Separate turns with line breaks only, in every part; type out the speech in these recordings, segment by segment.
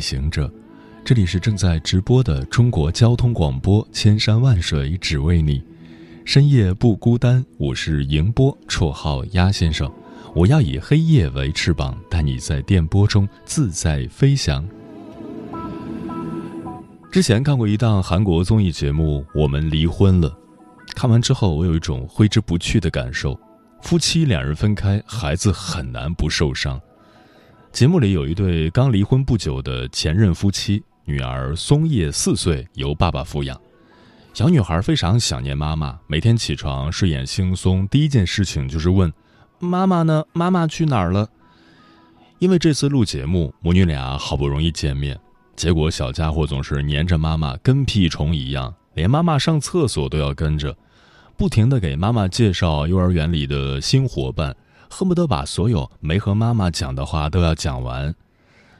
行者，这里是正在直播的中国交通广播，千山万水只为你，深夜不孤单。我是迎波，绰号鸭先生。我要以黑夜为翅膀，带你在电波中自在飞翔。之前看过一档韩国综艺节目《我们离婚了》，看完之后，我有一种挥之不去的感受。夫妻两人分开，孩子很难不受伤。节目里有一对刚离婚不久的前任夫妻，女儿松叶四岁，由爸爸抚养。小女孩非常想念妈妈，每天起床睡眼惺忪，第一件事情就是问。妈妈呢？妈妈去哪儿了？因为这次录节目，母女俩好不容易见面，结果小家伙总是黏着妈妈，跟屁虫一样，连妈妈上厕所都要跟着，不停的给妈妈介绍幼儿园里的新伙伴，恨不得把所有没和妈妈讲的话都要讲完。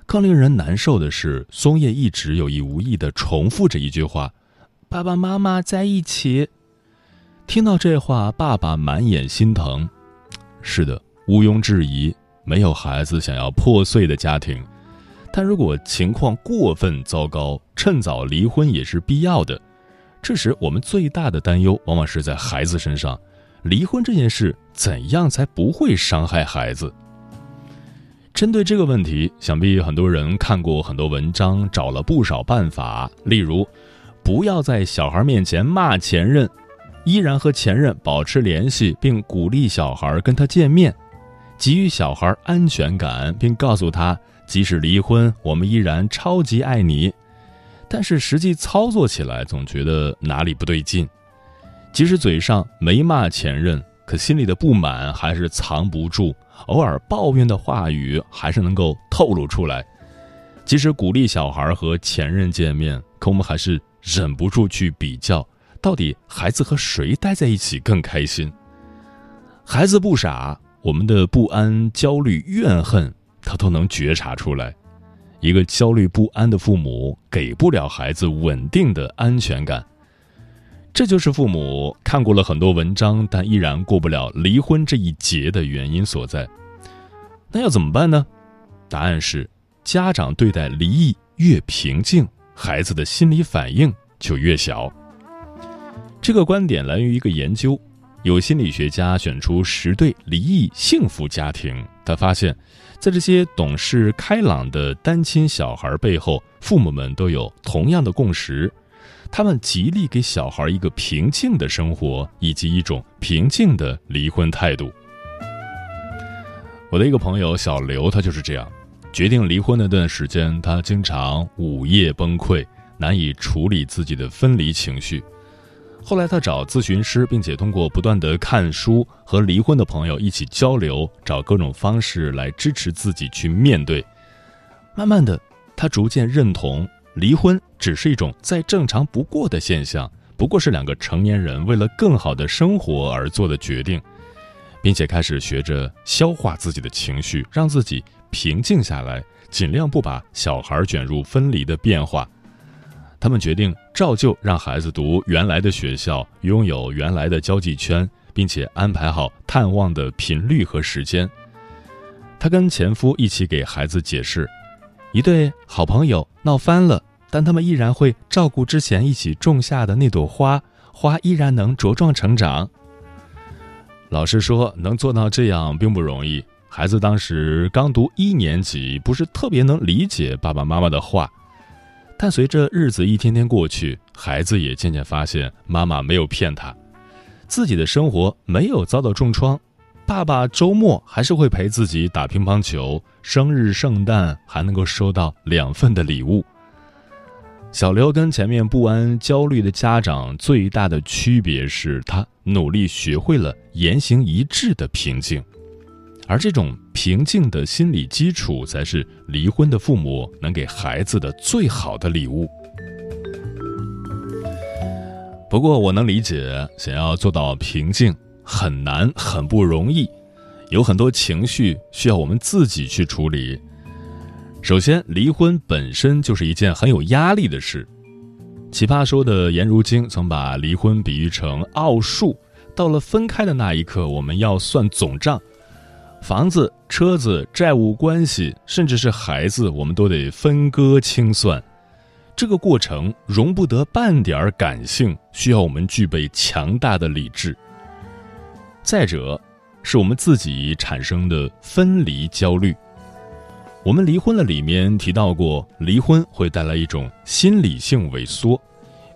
更令人难受的是，松叶一直有意无意的重复着一句话：“爸爸妈妈在一起。”听到这话，爸爸满眼心疼。是的，毋庸置疑，没有孩子想要破碎的家庭，但如果情况过分糟糕，趁早离婚也是必要的。这时，我们最大的担忧往往是在孩子身上。离婚这件事，怎样才不会伤害孩子？针对这个问题，想必很多人看过很多文章，找了不少办法。例如，不要在小孩面前骂前任。依然和前任保持联系，并鼓励小孩跟他见面，给予小孩安全感，并告诉他，即使离婚，我们依然超级爱你。但是实际操作起来，总觉得哪里不对劲。即使嘴上没骂前任，可心里的不满还是藏不住，偶尔抱怨的话语还是能够透露出来。即使鼓励小孩和前任见面，可我们还是忍不住去比较。到底孩子和谁待在一起更开心？孩子不傻，我们的不安、焦虑、怨恨，他都能觉察出来。一个焦虑不安的父母，给不了孩子稳定的安全感。这就是父母看过了很多文章，但依然过不了离婚这一劫的原因所在。那要怎么办呢？答案是：家长对待离异越平静，孩子的心理反应就越小。这个观点来源于一个研究，有心理学家选出十对离异幸福家庭，他发现，在这些懂事开朗的单亲小孩背后，父母们都有同样的共识，他们极力给小孩一个平静的生活，以及一种平静的离婚态度。我的一个朋友小刘，他就是这样，决定离婚那段时间，他经常午夜崩溃，难以处理自己的分离情绪。后来他找咨询师，并且通过不断的看书和离婚的朋友一起交流，找各种方式来支持自己去面对。慢慢的，他逐渐认同离婚只是一种再正常不过的现象，不过是两个成年人为了更好的生活而做的决定，并且开始学着消化自己的情绪，让自己平静下来，尽量不把小孩卷入分离的变化。他们决定照旧让孩子读原来的学校，拥有原来的交际圈，并且安排好探望的频率和时间。她跟前夫一起给孩子解释：一对好朋友闹翻了，但他们依然会照顾之前一起种下的那朵花，花依然能茁壮成长。老实说，能做到这样并不容易。孩子当时刚读一年级，不是特别能理解爸爸妈妈的话。但随着日子一天天过去，孩子也渐渐发现妈妈没有骗他，自己的生活没有遭到重创，爸爸周末还是会陪自己打乒乓球，生日、圣诞还能够收到两份的礼物。小刘跟前面不安、焦虑的家长最大的区别是他努力学会了言行一致的平静，而这种平静的心理基础，才是离婚的父母能给孩子的最好的礼物。不过，我能理解，想要做到平静很难，很不容易，有很多情绪需要我们自己去处理。首先，离婚本身就是一件很有压力的事。奇葩说的颜如晶曾把离婚比喻成奥数，到了分开的那一刻，我们要算总账，房子、车子、债务关系，甚至是孩子，我们都得分割清算。这个过程容不得半点感性，需要我们具备强大的理智。再者，是我们自己产生的分离焦虑。我们离婚了里面提到过，离婚会带来一种心理性萎缩。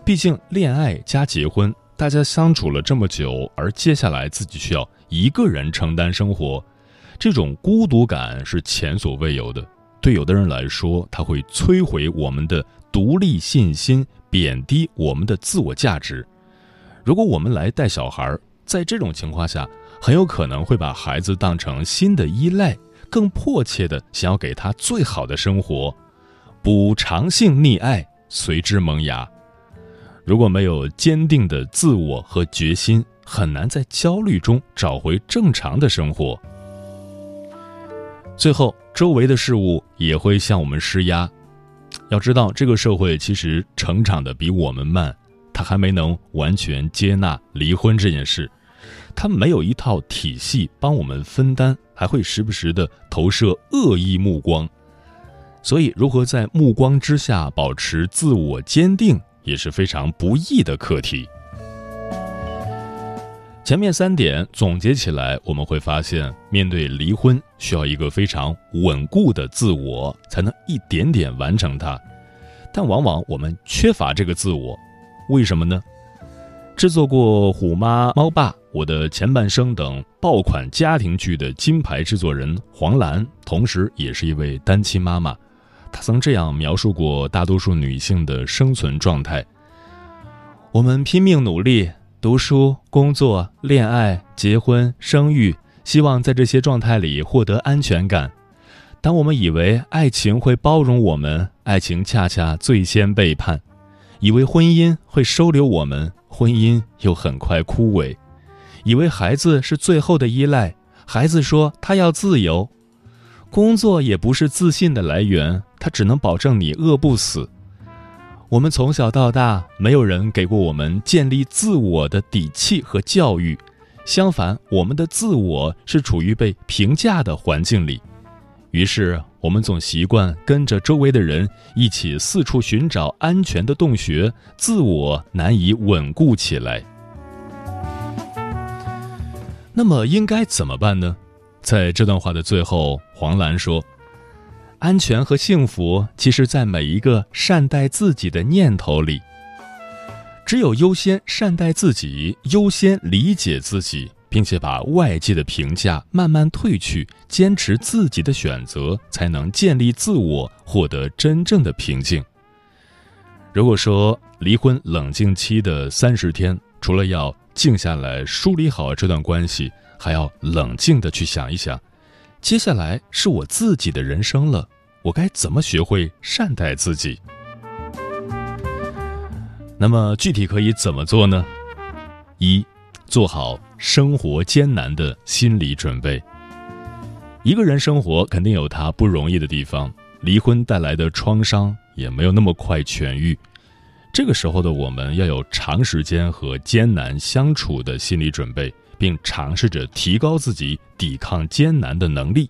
毕竟恋爱加结婚，大家相处了这么久，而接下来自己需要一个人承担生活，这种孤独感是前所未有的。对有的人来说，它会摧毁我们的。独立信心贬低我们的自我价值。如果我们来带小孩，在这种情况下，很有可能会把孩子当成新的依赖，更迫切的想要给他最好的生活，补偿性溺爱随之萌芽。如果没有坚定的自我和决心，很难在焦虑中找回正常的生活。最后，周围的事物也会向我们施压。要知道，这个社会其实成长的比我们慢，他还没能完全接纳离婚这件事，他没有一套体系帮我们分担，还会时不时的投射恶意目光。所以，如何在目光之下保持自我坚定，也是非常不易的课题。前面三点总结起来，我们会发现，面对离婚，需要一个非常稳固的自我，才能一点点完成它。但往往我们缺乏这个自我，为什么呢？制作过《虎妈》《猫爸》《我的前半生》等爆款家庭剧的金牌制作人黄澜，同时也是一位单亲妈妈，她曾这样描述过大多数女性的生存状态：我们拼命努力。读书、工作、恋爱、结婚、生育，希望在这些状态里获得安全感。当我们以为爱情会包容我们，爱情恰恰最先背叛；以为婚姻会收留我们，婚姻又很快枯萎；以为孩子是最后的依赖，孩子说他要自由；工作也不是自信的来源，它只能保证你饿不死。我们从小到大，没有人给过我们建立自我的底气和教育，相反，我们的自我是处于被评价的环境里，于是我们总习惯跟着周围的人一起四处寻找安全的洞穴，自我难以稳固起来。那么应该怎么办呢？在这段话的最后，黄澜说。安全和幸福，其实，在每一个善待自己的念头里。只有优先善待自己，优先理解自己，并且把外界的评价慢慢褪去，坚持自己的选择，才能建立自我，获得真正的平静。如果说离婚冷静期的三十天，除了要静下来梳理好这段关系，还要冷静的去想一想，接下来是我自己的人生了。我该怎么学会善待自己？那么具体可以怎么做呢？一，做好生活艰难的心理准备。一个人生活肯定有他不容易的地方，离婚带来的创伤也没有那么快痊愈。这个时候的我们要有长时间和艰难相处的心理准备，并尝试着提高自己抵抗艰难的能力。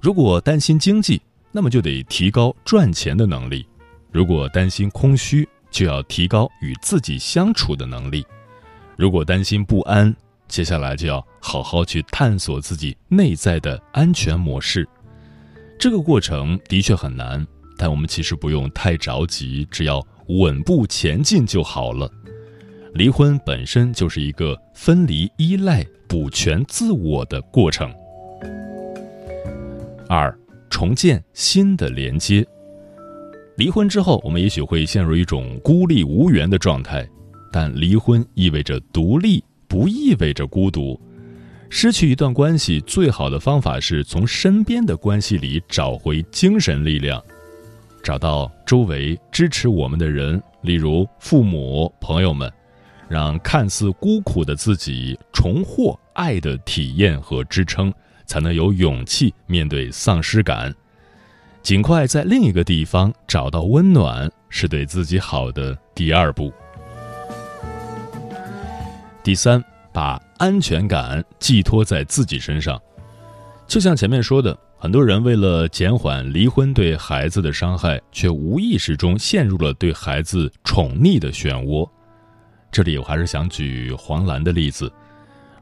如果担心经济，那么就得提高赚钱的能力，如果担心空虚，就要提高与自己相处的能力；如果担心不安，接下来就要好好去探索自己内在的安全模式。这个过程的确很难，但我们其实不用太着急，只要稳步前进就好了。离婚本身就是一个分离、依赖、补全自我的过程。二。重建新的连接。离婚之后，我们也许会陷入一种孤立无援的状态，但离婚意味着独立，不意味着孤独。失去一段关系，最好的方法是从身边的关系里找回精神力量，找到周围支持我们的人，例如父母、朋友们，让看似孤苦的自己重获爱的体验和支撑，才能有勇气面对丧失感。尽快在另一个地方找到温暖，是对自己好的第二步。第三。把安全感寄托在自己身上，就像前面说的，很多人为了减缓离婚对孩子的伤害，却无意识中陷入了对孩子宠溺的漩涡。这里我还是想举黄兰的例子。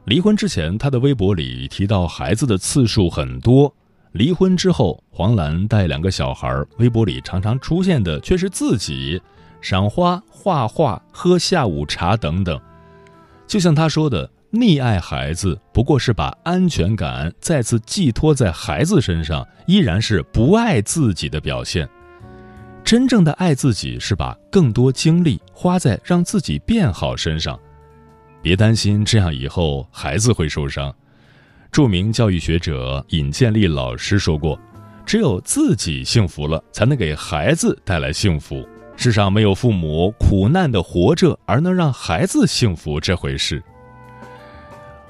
离婚之前，她的微博里提到孩子的次数很多；离婚之后，黄兰带两个小孩，微博里常常出现的却是自己赏花、画画、喝下午茶等等。就像他说的，溺爱孩子不过是把安全感再次寄托在孩子身上，依然是不爱自己的表现。真正的爱自己是把更多精力花在让自己变好身上。别担心，这样以后孩子会受伤。著名教育学者尹建莉老师说过：“只有自己幸福了，才能给孩子带来幸福。”世上没有父母苦难的活着而能让孩子幸福这回事。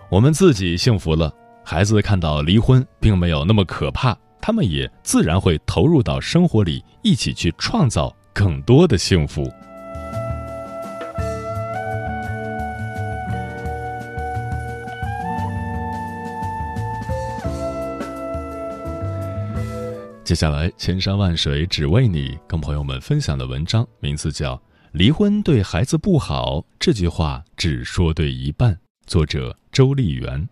我们自己幸福了，孩子看到离婚并没有那么可怕，他们也自然会投入到生活里，一起去创造更多的幸福。接下来，千山万水只为你，跟朋友们分享的文章名字叫《离婚对孩子不好》，这句话只说对一半。作者：周丽媛。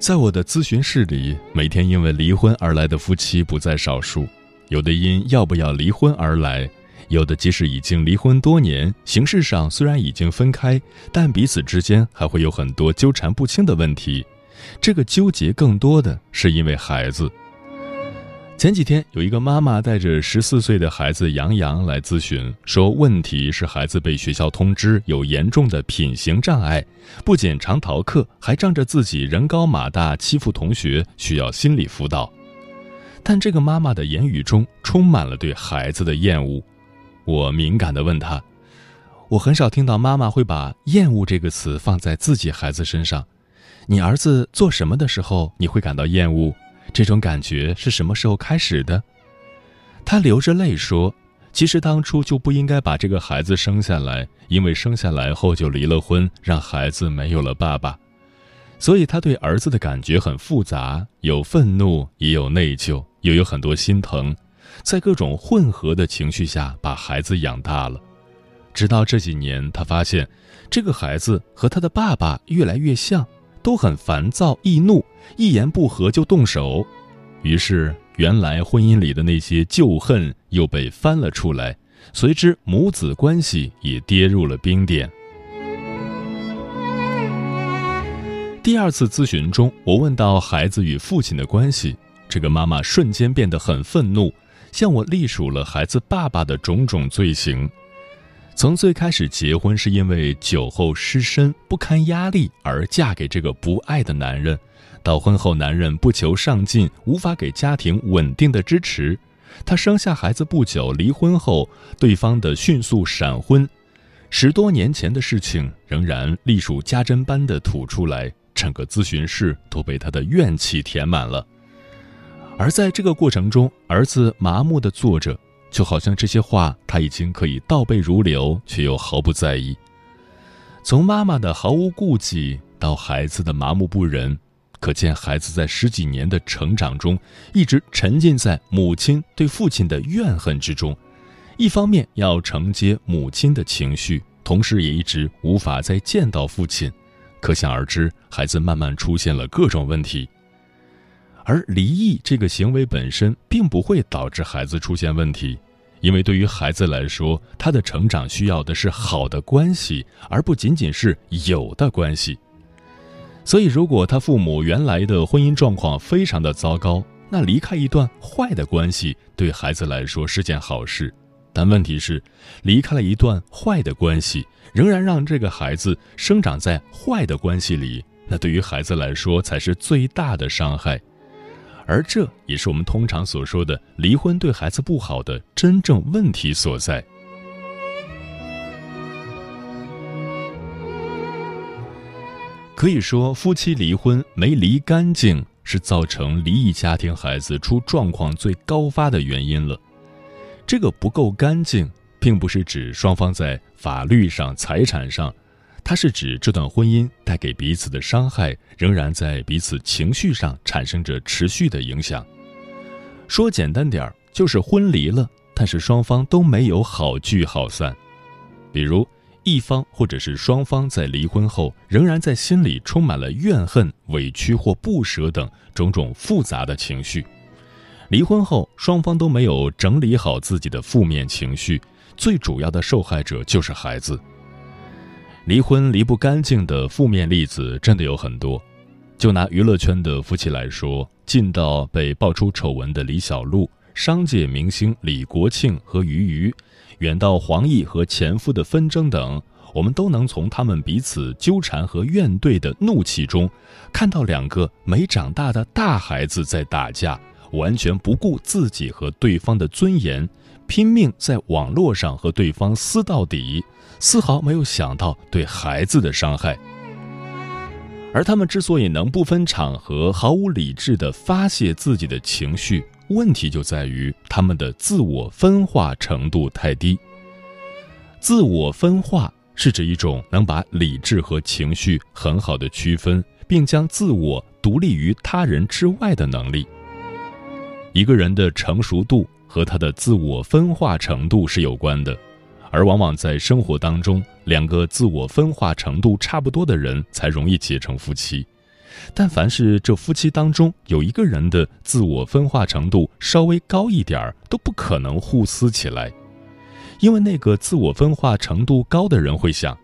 在我的咨询室里，每天因为离婚而来的夫妻不在少数，有的因要不要离婚而来，有的即使已经离婚多年，形式上虽然已经分开，但彼此之间还会有很多纠缠不清的问题。这个纠结更多的是因为孩子。前几天，有一个妈妈带着十四岁的孩子杨洋来咨询，说问题是孩子被学校通知有严重的品行障碍，不仅常逃课，还仗着自己人高马大欺负同学，需要心理辅导。但这个妈妈的言语中充满了对孩子的厌恶。我敏感地问她：“我很少听到妈妈会把‘厌恶’这个词放在自己孩子身上，你儿子做什么的时候你会感到厌恶？”这种感觉是什么时候开始的？他流着泪说：“其实当初就不应该把这个孩子生下来，因为生下来后就离了婚，让孩子没有了爸爸。所以他对儿子的感觉很复杂，有愤怒，也有内疚，又有很多心疼，在各种混合的情绪下把孩子养大了。直到这几年，他发现这个孩子和他的爸爸越来越像。”都很烦躁易怒，一言不合就动手，于是原来婚姻里的那些旧恨又被翻了出来，随之母子关系也跌入了冰点。第二次咨询中，我问到孩子与父亲的关系，这个妈妈瞬间变得很愤怒，向我隶属了孩子爸爸的种种罪行。从最开始结婚是因为酒后失身不堪压力而嫁给这个不爱的男人，到婚后男人不求上进，无法给家庭稳定的支持，她生下孩子不久离婚后，对方的迅速闪婚，十多年前的事情仍然隶属家珍般的吐出来，整个咨询室都被她的怨气填满了。而在这个过程中，儿子麻木地坐着。就好像这些话他已经可以倒背如流，却又毫不在意。从妈妈的毫无顾忌到孩子的麻木不仁，可见孩子在十几年的成长中，一直沉浸在母亲对父亲的怨恨之中。一方面要承接母亲的情绪，同时也一直无法再见到父亲。可想而知，孩子慢慢出现了各种问题。而离异这个行为本身并不会导致孩子出现问题，因为对于孩子来说，他的成长需要的是好的关系，而不仅仅是有的关系。所以，如果他父母原来的婚姻状况非常的糟糕，那离开一段坏的关系对孩子来说是件好事。但问题是，离开了一段坏的关系，仍然让这个孩子生长在坏的关系里，那对于孩子来说才是最大的伤害。而这也是我们通常所说的离婚对孩子不好的真正问题所在。可以说，夫妻离婚没离干净，是造成离异家庭孩子出状况最高发的原因了。这个不够干净，并不是指双方在法律上、财产上，它是指这段婚姻带给彼此的伤害，仍然在彼此情绪上产生着持续的影响。说简单点儿，就是婚离了，但是双方都没有好聚好散。比如，一方或者是双方在离婚后，仍然在心里充满了怨恨、委屈或不舍等种种复杂的情绪。离婚后，双方都没有整理好自己的负面情绪，最主要的受害者就是孩子。离婚离不干净的负面例子真的有很多，就拿娱乐圈的夫妻来说，近到被爆出丑闻的李小璐，商界明星李国庆和俞渝，远到黄奕和前夫的纷争等，我们都能从他们彼此纠缠和怨怼的怒气中，看到两个没长大的大孩子在打架。完全不顾自己和对方的尊严，拼命在网络上和对方撕到底，丝毫没有想到对孩子的伤害。而他们之所以能不分场合、毫无理智地发泄自己的情绪，问题就在于他们的自我分化程度太低。自我分化是指一种能把理智和情绪很好的区分，并将自我独立于他人之外的能力。一个人的成熟度和他的自我分化程度是有关的，而往往在生活当中，两个自我分化程度差不多的人才容易结成夫妻。但凡是这夫妻当中有一个人的自我分化程度稍微高一点儿，都不可能互撕起来，因为那个自我分化程度高的人会想：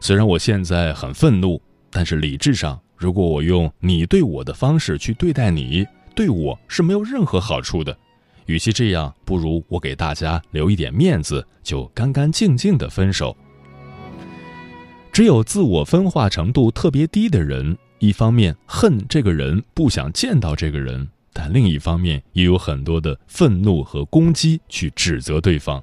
虽然我现在很愤怒，但是理智上，如果我用你对我的方式去对待你。对我是没有任何好处的，与其这样，不如我给大家留一点面子，就干干净净的分手。只有自我分化程度特别低的人，一方面恨这个人，不想见到这个人，但另一方面也有很多的愤怒和攻击去指责对方。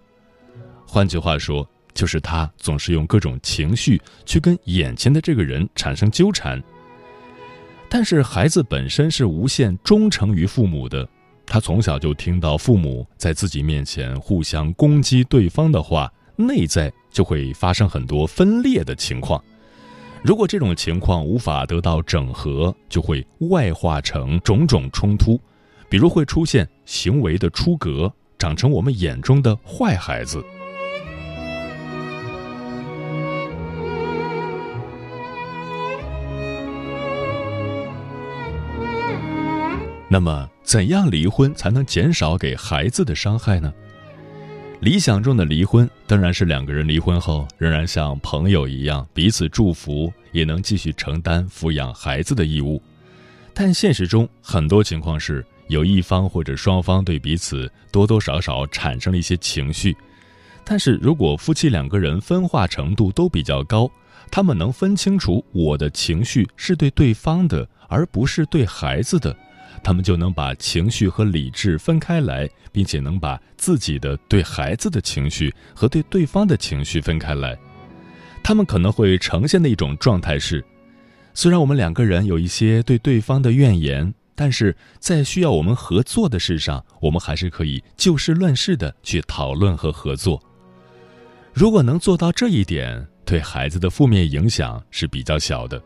换句话说，就是他总是用各种情绪去跟眼前的这个人产生纠缠。但是孩子本身是无限忠诚于父母的，他从小就听到父母在自己面前互相攻击对方的话，内在就会发生很多分裂的情况。如果这种情况无法得到整合，就会外化成种种冲突，比如会出现行为的出格，长成我们眼中的坏孩子。那么，怎样离婚才能减少给孩子的伤害呢？理想中的离婚当然是两个人离婚后仍然像朋友一样彼此祝福，也能继续承担抚养孩子的义务。但现实中很多情况是，有一方或者双方对彼此多多少少产生了一些情绪。但是如果夫妻两个人分化程度都比较高，他们能分清楚我的情绪是对对方的，而不是对孩子的。他们就能把情绪和理智分开来，并且能把自己的对孩子的情绪和对对方的情绪分开来。他们可能会呈现的一种状态是：虽然我们两个人有一些对对方的怨言，但是在需要我们合作的事上，我们还是可以就事论事的去讨论和合作。如果能做到这一点，对孩子的负面影响是比较小的。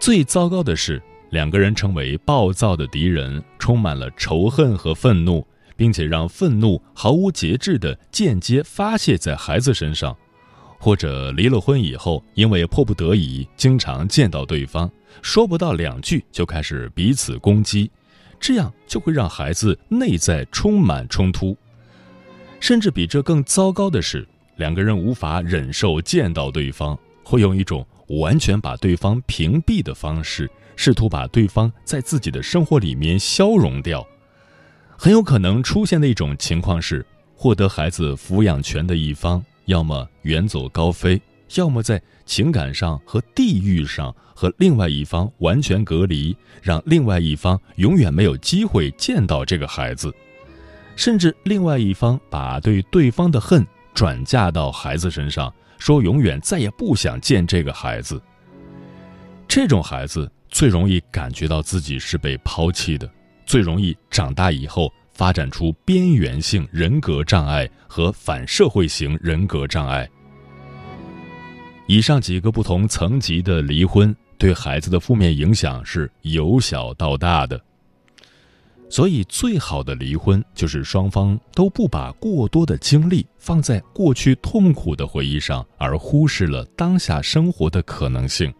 最糟糕的是。两个人成为暴躁的敌人，充满了仇恨和愤怒，并且让愤怒毫无节制地间接发泄在孩子身上，或者离了婚以后，因为迫不得已经常见到对方，说不到两句就开始彼此攻击，这样就会让孩子内在充满冲突。甚至比这更糟糕的是，两个人无法忍受见到对方，会用一种完全把对方屏蔽的方式，试图把对方在自己的生活里面消融掉。很有可能出现的一种情况是，获得孩子抚养权的一方，要么远走高飞，要么在情感上和地域上和另外一方完全隔离，让另外一方永远没有机会见到这个孩子，甚至另外一方把对对方的恨转嫁到孩子身上，说永远再也不想见这个孩子。这种孩子最容易感觉到自己是被抛弃的。最容易长大以后发展出边缘性人格障碍和反社会型人格障碍。以上几个不同层级的离婚对孩子的负面影响是由小到大的。所以，最好的离婚就是双方都不把过多的精力放在过去痛苦的回忆上，而忽视了当下生活的可能性。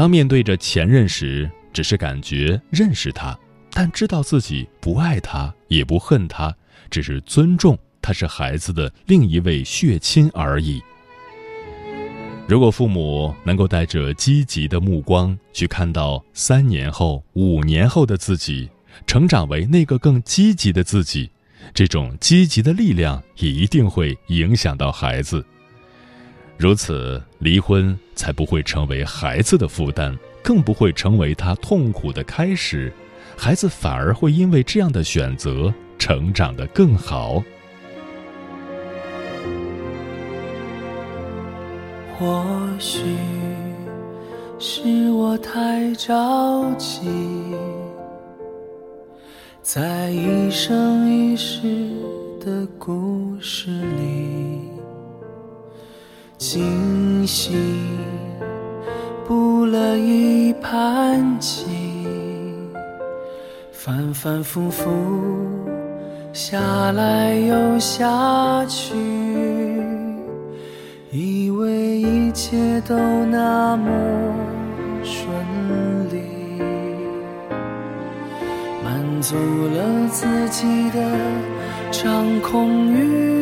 当面对着前任时，只是感觉认识他。但知道自己不爱他，也不恨他，只是尊重他是孩子的另一位血亲而已。如果父母能够带着积极的目光去看到三年后、五年后的自己，成长为那个更积极的自己，这种积极的力量也一定会影响到孩子。如此，离婚才不会成为孩子的负担，更不会成为他痛苦的开始。孩子反而会因为这样的选择成长得更好。
或许是我太着急，在一生一世的故事里，精心布了一盘棋。反反复复，下来又下去，以为一切都那么顺利，满足了自己的掌控欲，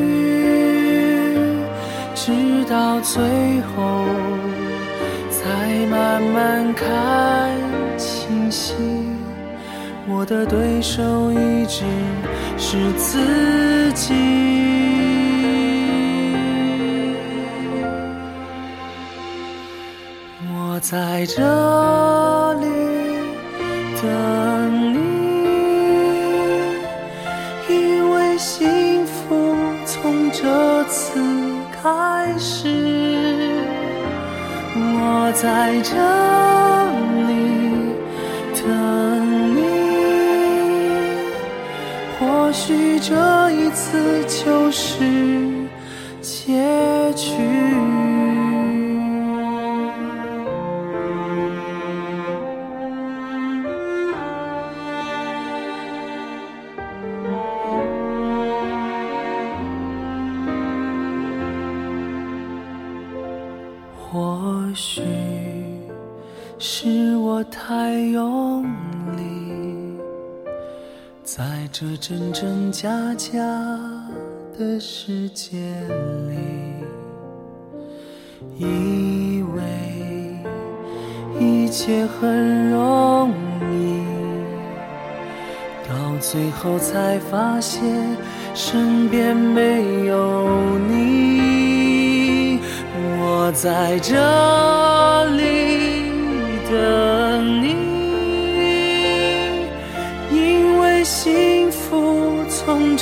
到最后才慢慢看清晰。我的对手一直是自己。我在这里等你，因为心在这里等你。或许这一次就是真真假假的世界里，以为一切很容易，到最后才发现身边没有你。我在这里等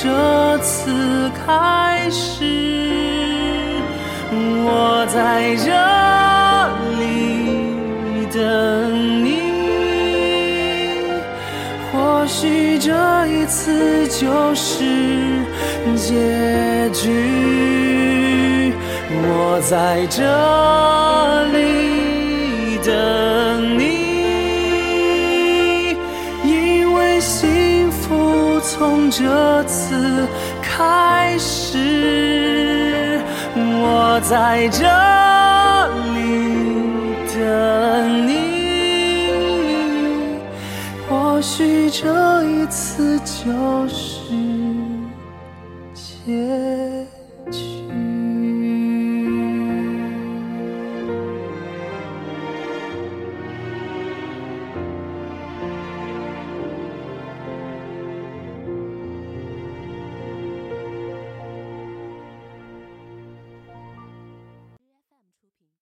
这次开始，我在这里等你。或许这一次就是结局，我在这里等你。因为心从这次开始，我在这里等你。或许。这一次就是。